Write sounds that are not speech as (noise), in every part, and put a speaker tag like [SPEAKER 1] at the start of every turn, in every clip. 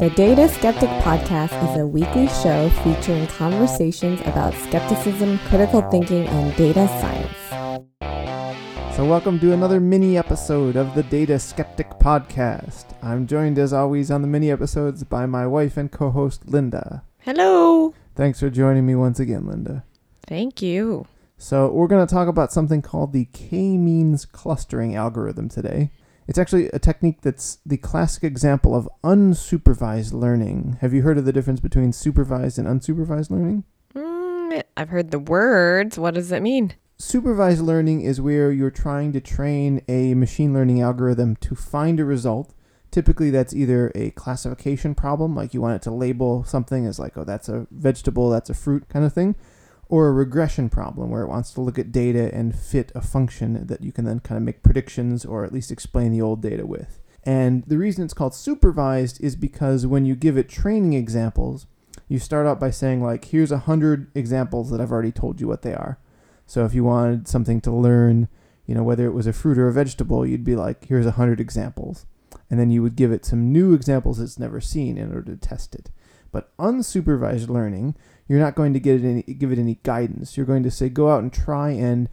[SPEAKER 1] The Data Skeptic Podcast is a weekly show featuring conversations about skepticism, critical thinking, and data science.
[SPEAKER 2] So, welcome to another mini episode of the Data Skeptic Podcast. I'm joined, as always, on the mini episodes by my wife and co host, Linda.
[SPEAKER 1] Hello.
[SPEAKER 2] Thanks for joining me once again, Linda.
[SPEAKER 1] Thank you.
[SPEAKER 2] So, we're going to talk about something called the K means clustering algorithm today. It's actually a technique that's the classic example of unsupervised learning. Have you heard of the difference between supervised and unsupervised learning?
[SPEAKER 1] Mm, I've heard the words. What does it mean?
[SPEAKER 2] Supervised learning is where you're trying to train a machine learning algorithm to find a result. Typically, that's either a classification problem, like you want it to label something as like, oh, that's a vegetable, that's a fruit kind of thing, or a regression problem where it wants to look at data and fit a function that you can then kind of make predictions or at least explain the old data with. And the reason it's called supervised is because when you give it training examples, you start out by saying like, here's a hundred examples that I've already told you what they are. So if you wanted something to learn, you know, whether it was a fruit or a vegetable, you'd be like, here's a hundred examples. And then you would give it some new examples it's never seen in order to test it. But unsupervised learning, you're not going to get it any, give it any guidance. You're going to say, go out and try and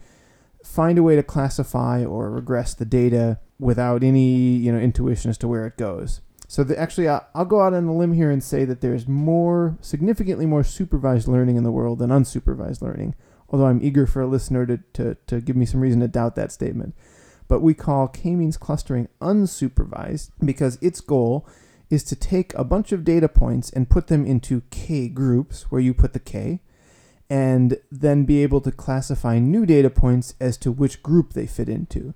[SPEAKER 2] find a way to classify or regress the data without any you know intuition as to where it goes. So the, actually, I, I'll go out on a limb here and say that there's more, significantly more supervised learning in the world than unsupervised learning. Although I'm eager for a listener to, to, to give me some reason to doubt that statement. But we call k-means clustering unsupervised because its goal is to take a bunch of data points and put them into K groups, where you put the K, and then be able to classify new data points as to which group they fit into.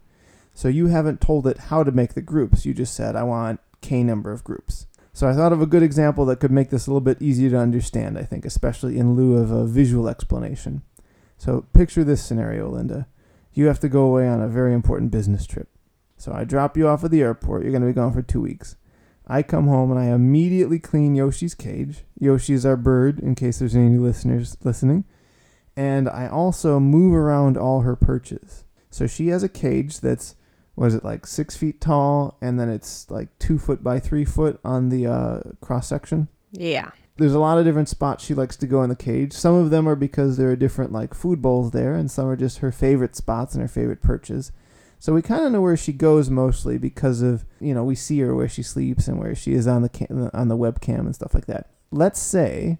[SPEAKER 2] So you haven't told it how to make the groups, you just said, I want K number of groups. So I thought of a good example that could make this a little bit easier to understand, I think, especially in lieu of a visual explanation. So picture this scenario, Linda. You have to go away on a very important business trip. So I drop you off at the airport. You're going to be gone for two weeks. I come home and I immediately clean Yoshi's cage. Yoshi is our bird, in case there's any listeners listening. And I also move around all her perches. So she has a cage that's, what is it, like six feet tall, and then it's like two foot by three foot on the uh, cross section.
[SPEAKER 1] Yeah.
[SPEAKER 2] There's a lot of different spots she likes to go in the cage. Some of them are because there are different like food bowls there, and some are just her favorite spots and her favorite perches. So we kind of know where she goes mostly because of you know we see her where she sleeps and where she is on the cam- on the webcam and stuff like that. Let's say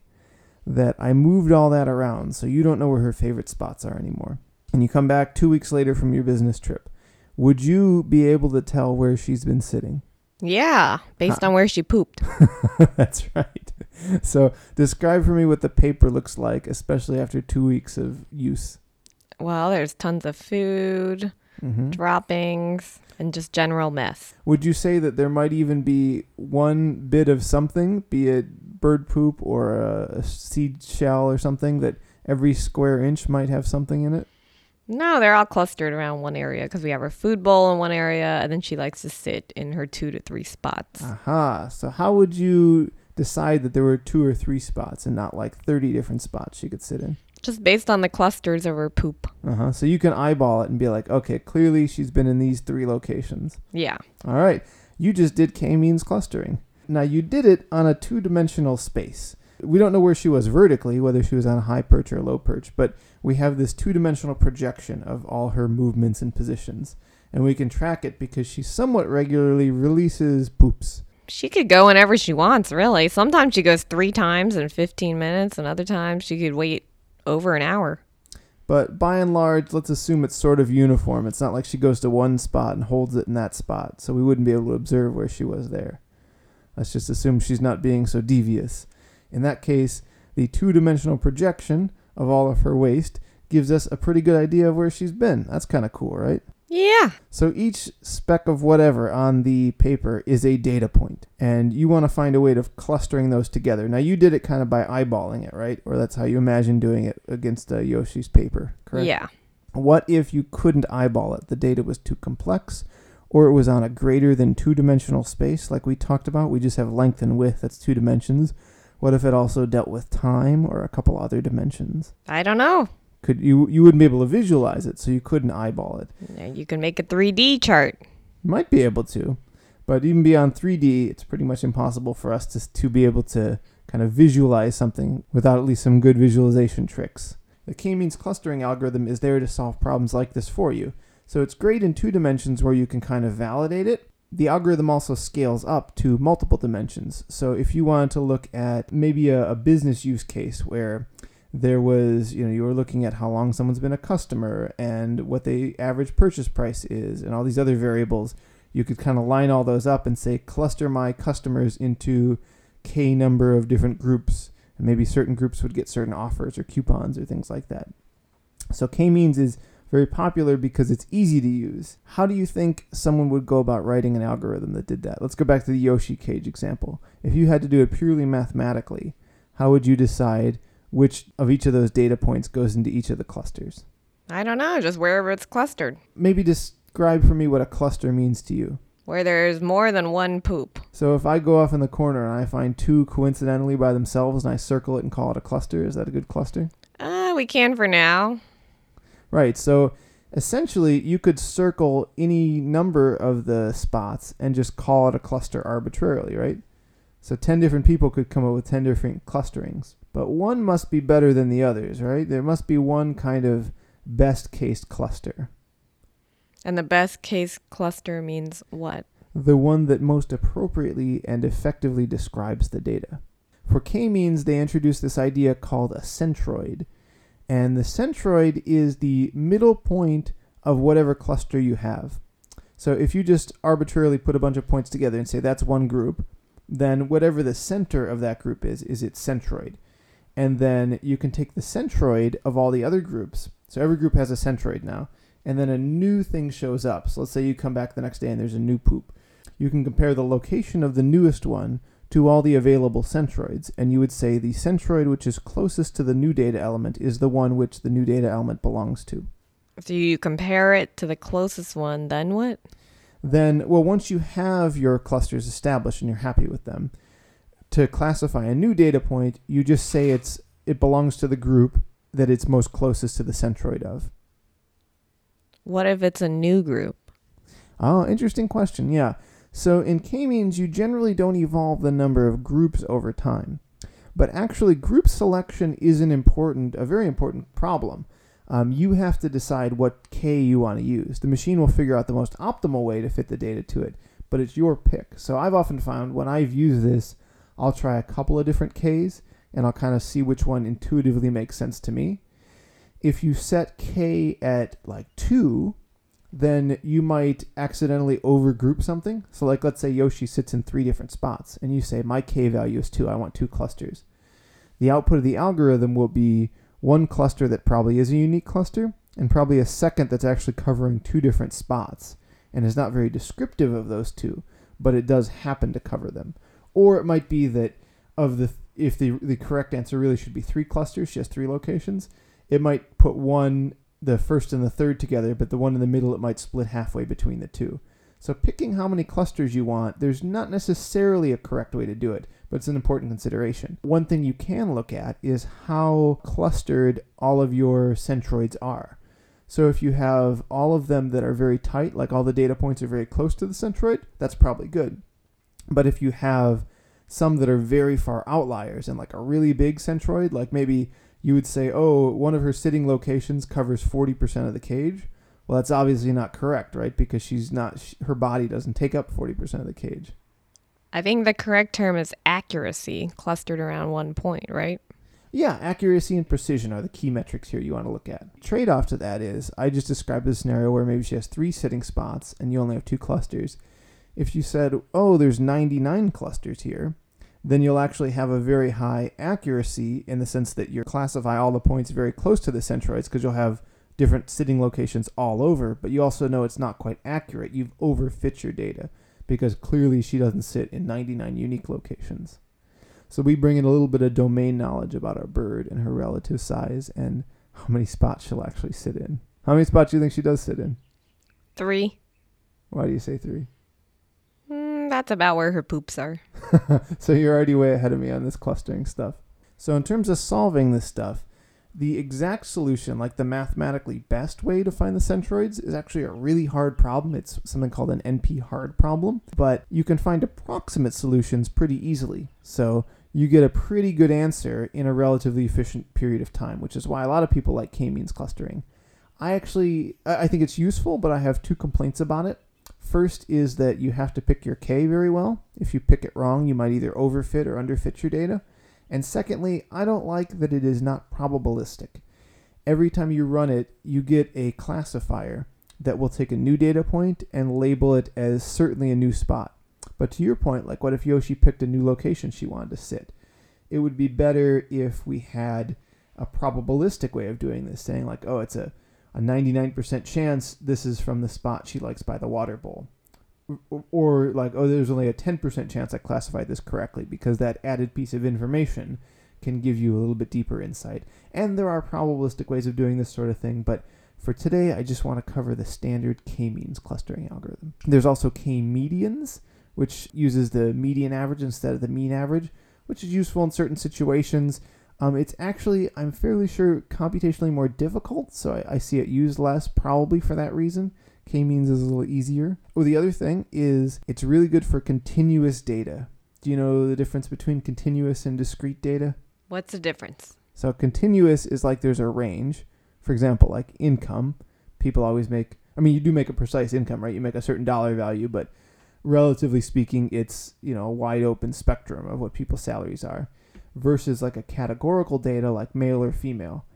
[SPEAKER 2] that I moved all that around so you don't know where her favorite spots are anymore. And you come back 2 weeks later from your business trip. Would you be able to tell where she's been sitting?
[SPEAKER 1] Yeah, based huh. on where she pooped. (laughs)
[SPEAKER 2] That's right. So describe for me what the paper looks like, especially after 2 weeks of use.
[SPEAKER 1] Well, there's tons of food mm-hmm. droppings, and just general mess.
[SPEAKER 2] Would you say that there might even be one bit of something, be it bird poop or a, seed shell or something, that every square inch might have something in it?
[SPEAKER 1] No, they're all clustered around one area because we have our food bowl in one area, and then she likes to sit in her two to three spots.
[SPEAKER 2] Aha. So, how would you decide that there were two or three spots and not like 30 different spots she could sit in?
[SPEAKER 1] Just based on the clusters of her poop.
[SPEAKER 2] Uh huh. So you can eyeball it and be like, okay, clearly she's been in these three locations.
[SPEAKER 1] Yeah.
[SPEAKER 2] All right. You just did K means clustering. Now you did it on a two dimensional space. We don't know where she was vertically, whether she was on a high perch or a low perch, but we have this two dimensional projection of all her movements and positions. And we can track it because she somewhat regularly releases poops.
[SPEAKER 1] She could go whenever she wants, really. Sometimes she goes three times in 15 minutes, and other times she could wait over an hour.
[SPEAKER 2] But by and large, let's assume it's sort of uniform. It's not like she goes to one spot and holds it in that spot, so we wouldn't be able to observe where she was there. Let's just assume she's not being so devious. In that case, the two dimensional projection of all of her waste gives us a pretty good idea of where she's been. That's kind of cool, right?
[SPEAKER 1] Yeah.
[SPEAKER 2] So each speck of whatever on the paper is a data point, and you want to find a way of clustering those together. Now you did it kind of by eyeballing it, right? Or that's how you imagine doing it against uh, Yoshi's paper, correct?
[SPEAKER 1] Yeah.
[SPEAKER 2] What if you couldn't eyeball it? The data was too complex, or it was on a greater than two-dimensional space, like we talked about. We just have length and width. That's two dimensions. What if it also dealt with time or a couple other dimensions?
[SPEAKER 1] I don't know.
[SPEAKER 2] Could you you wouldn't be able to visualize it, so you couldn't eyeball it.
[SPEAKER 1] You can make a 3D chart.
[SPEAKER 2] You might be able to, but even beyond 3D, it's pretty much impossible for us to to be able to kind of visualize something without at least some good visualization tricks. The k-means clustering algorithm is there to solve problems like this for you. So it's great in two dimensions where you can kind of validate it. The algorithm also scales up to multiple dimensions. So if you wanted to look at maybe a, a business use case where there was, you know, you were looking at how long someone's been a customer and what the average purchase price is and all these other variables, you could kind of line all those up and say cluster my customers into k number of different groups and maybe certain groups would get certain offers or coupons or things like that. So k-means is very popular because it's easy to use. How do you think someone would go about writing an algorithm that did that? Let's go back to the Yoshi cage example. If you had to do it purely mathematically, how would you decide which of each of those data points goes into each of the clusters?
[SPEAKER 1] I don't know, just wherever it's clustered.
[SPEAKER 2] Maybe describe for me what a cluster means to you.
[SPEAKER 1] Where there's more than one poop.
[SPEAKER 2] So if I go off in the corner and I find two coincidentally by themselves and I circle it and call it a cluster, is that a good cluster?
[SPEAKER 1] Uh, we can for now.
[SPEAKER 2] Right. So essentially, you could circle any number of the spots and just call it a cluster arbitrarily, right? So 10 different people could come up with 10 different clusterings. But one must be better than the others, right? There must be one kind of best case cluster.
[SPEAKER 1] And the best case cluster means what?
[SPEAKER 2] The one that most appropriately and effectively describes the data. For k-means, they introduced this idea called a centroid. And the centroid is the middle point of whatever cluster you have. So if you just arbitrarily put a bunch of points together and say that's one group, then whatever the center of that group is, is its centroid. And then you can take the centroid of all the other groups. So every group has a centroid now. And then a new thing shows up. So let's say you come back the next day and there's a new poop. You can compare the location of the newest one to all the available centroids, and you would say the centroid which is closest to the new data element is the one which the new data element belongs to.
[SPEAKER 1] So you compare it to the closest one, then what?
[SPEAKER 2] Then, well, once you have your clusters established and you're happy with them, to classify a new data point, you just say it's it belongs to the group that it's most closest to the centroid of.
[SPEAKER 1] What if it's a new group?
[SPEAKER 2] Oh, interesting question. Yeah. So in k-means, you generally don't evolve the number of groups over time. But actually, group selection is an important, a very important problem. Um, you have to decide what k you want to use. The machine will figure out the most optimal way to fit the data to it, but it's your pick. So I've often found when I've used this, I'll try a couple of different k's and I'll kind of see which one intuitively makes sense to me. If you set k at like 2, then you might accidentally overgroup something. So, like, let's say Yoshi sits in three different spots, and you say, My k value is two, I want two clusters. The output of the algorithm will be one cluster that probably is a unique cluster, and probably a second that's actually covering two different spots, and is not very descriptive of those two, but it does happen to cover them. Or it might be that of the if the the correct answer really should be three clusters, just three locations, it might put one the first and the third together, but the one in the middle it might split halfway between the two. So picking how many clusters you want, there's not necessarily a correct way to do it, but it's an important consideration. One thing you can look at is how clustered all of your centroids are. So if you have all of them that are very tight, like all the data points are very close to the centroid, that's probably good. But if you have some that are very far outliers and like a really big centroid, like maybe you would say, oh, one of her sitting locations covers 40% of the cage. Well, that's obviously not correct, right? Because she's not, sh her body doesn't take up 40% of the cage.
[SPEAKER 1] I think the correct term is accuracy, clustered around one point, right?
[SPEAKER 2] Yeah, accuracy and precision are the key metrics here you want to look at. Trade off to that is I just described a scenario where maybe she has three sitting spots and you only have two clusters. If you said, oh, there's 99 clusters here, then you'll actually have a very high accuracy in the sense that you classify all the points very close to the centroids because you'll have different sitting locations all over, but you also know it's not quite accurate. You've overfit your data because clearly she doesn't sit in 99 unique locations. So we bring in a little bit of domain knowledge about our bird and her relative size and how many spots she'll actually sit in. How many spots do you think she does sit in?
[SPEAKER 1] Three.
[SPEAKER 2] Why do you say three?
[SPEAKER 1] That's about where her poops are. (laughs)
[SPEAKER 2] so you're already way ahead of me on this clustering stuff. So in terms of solving this stuff, The exact solution, like the mathematically best way to find the centroids, is actually a really hard problem. It's something called an NP hard problem, but you can find approximate solutions pretty easily. So you get a pretty good answer in a relatively efficient period of time, which is why a lot of people like k-means clustering. I actually I think it's useful, but I have two complaints about it. First is that you have to pick your k very well. If you pick it wrong, you might either overfit or underfit your data. And secondly, I don't like that it is not probabilistic. Every time you run it, you get a classifier that will take a new data point and label it as certainly a new spot. But to your point, like what if Yoshi picked a new location she wanted to sit? It would be better if we had a probabilistic way of doing this, saying like, oh, it's a, a 99% chance this is from the spot she likes by the water bowl. Or like oh there's only a 10% chance i classified this correctly because that added piece of information can give you a little bit deeper insight. And there are probabilistic ways of doing this sort of thing but for today i just want to cover the standard k-means clustering algorithm. There's also k-medians which uses the median average instead of the mean average which is useful in certain situations um, it's actually i'm fairly sure computationally more difficult so I, I see it used less probably for that reason K-means is a little easier. Oh, the other thing is it's really good for continuous data. Do you know the difference between continuous and discrete data?
[SPEAKER 1] What's the difference?
[SPEAKER 2] So continuous is like there's a range. For example, like income, people always make I mean you do make a precise income, right? You make a certain dollar value, but relatively speaking, it's, you know, a wide open spectrum of what people's salaries are versus like a categorical data like male or female.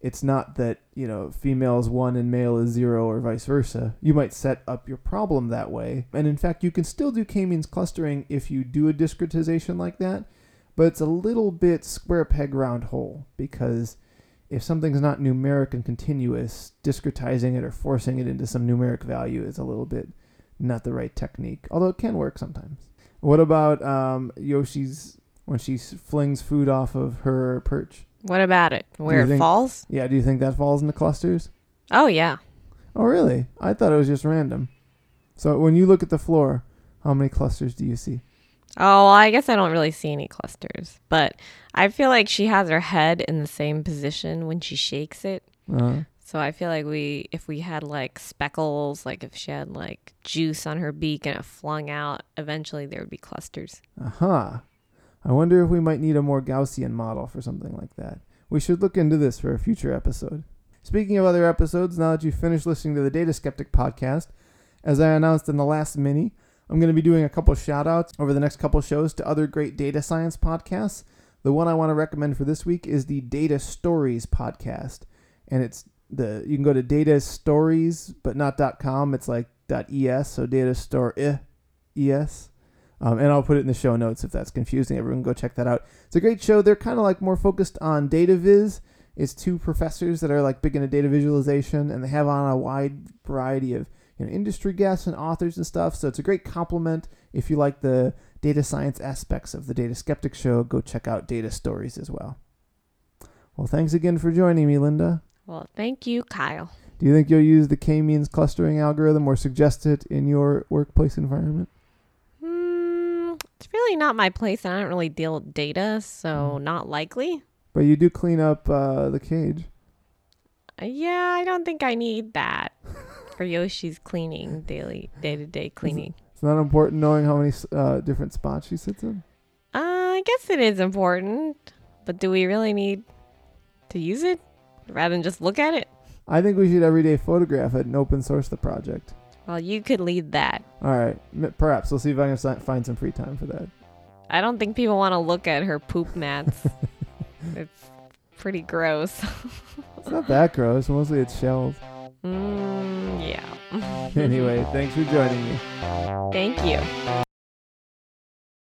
[SPEAKER 2] It's not that you know female is one and male is zero or vice versa. You might set up your problem that way. And in fact you can still do k-means clustering if you do a discretization like that but it's a little bit square peg round hole because if something's not numeric and continuous discretizing it or forcing it into some numeric value is a little bit not the right technique although it can work sometimes. What about um, yoshi's when she flings food off of her perch
[SPEAKER 1] what about it? Where it
[SPEAKER 2] think-
[SPEAKER 1] falls?
[SPEAKER 2] Yeah, do you think that falls into clusters?
[SPEAKER 1] Oh yeah.
[SPEAKER 2] Oh, really? I thought it was just random. So when you look at the floor, how many clusters do you see?
[SPEAKER 1] Oh, I guess I don't really see any clusters, but I feel like she has her head in the same position when she shakes it.
[SPEAKER 2] Uh,
[SPEAKER 1] So I feel like we, if we had like speckles, like if she had like juice on her beak and it flung out, eventually there would be clusters.
[SPEAKER 2] aha. I wonder if we might need a more Gaussian model for something like that. We should look into this for a future episode. Speaking of other episodes, now that you've finished listening to the Data Skeptic podcast, as I announced in the last mini, I'm going to be doing a couple shout outs over the next couple shows to other great data science podcasts. The one I want to recommend for this week is the Data Stories podcast. And it's the you can go to data stories but not .com. It's like .es, so data store eh, es. Um, and I'll put it in the show notes if that's confusing. Everyone go check that out. It's a great show. They're kind of like more focused on data viz. It's two professors that are like big into data visualization, and they have on a wide variety of you know industry guests and authors and stuff. So it's a great complement if you like the data science aspects of the Data Skeptic Show. Go check out Data Stories as well. Well, thanks again for joining me, Linda.
[SPEAKER 1] Well, thank you, Kyle.
[SPEAKER 2] Do you think you'll use the k-means clustering algorithm or suggest it in your workplace environment?
[SPEAKER 1] It's really not my place, and I don't really deal with data, so not likely.
[SPEAKER 2] But you do clean up uh, the cage.
[SPEAKER 1] Uh, yeah, I don't think I need that (laughs) for Yoshi's cleaning daily, day to day cleaning.
[SPEAKER 2] It's not important knowing how many uh, different spots she sits in.
[SPEAKER 1] Uh, I guess it is important, but do we really need to use it rather than just look at it?
[SPEAKER 2] I think we should every day photograph it and open source the project.
[SPEAKER 1] Well, you could lead that.
[SPEAKER 2] All right, M- perhaps we'll see if I can find some free time for that.
[SPEAKER 1] I don't think people want to look at her poop mats. (laughs) it's pretty gross.
[SPEAKER 2] It's not that gross. Mostly it's shells.
[SPEAKER 1] mm, yeah. (laughs)
[SPEAKER 2] Anyway, thanks for joining me.
[SPEAKER 1] Thank you.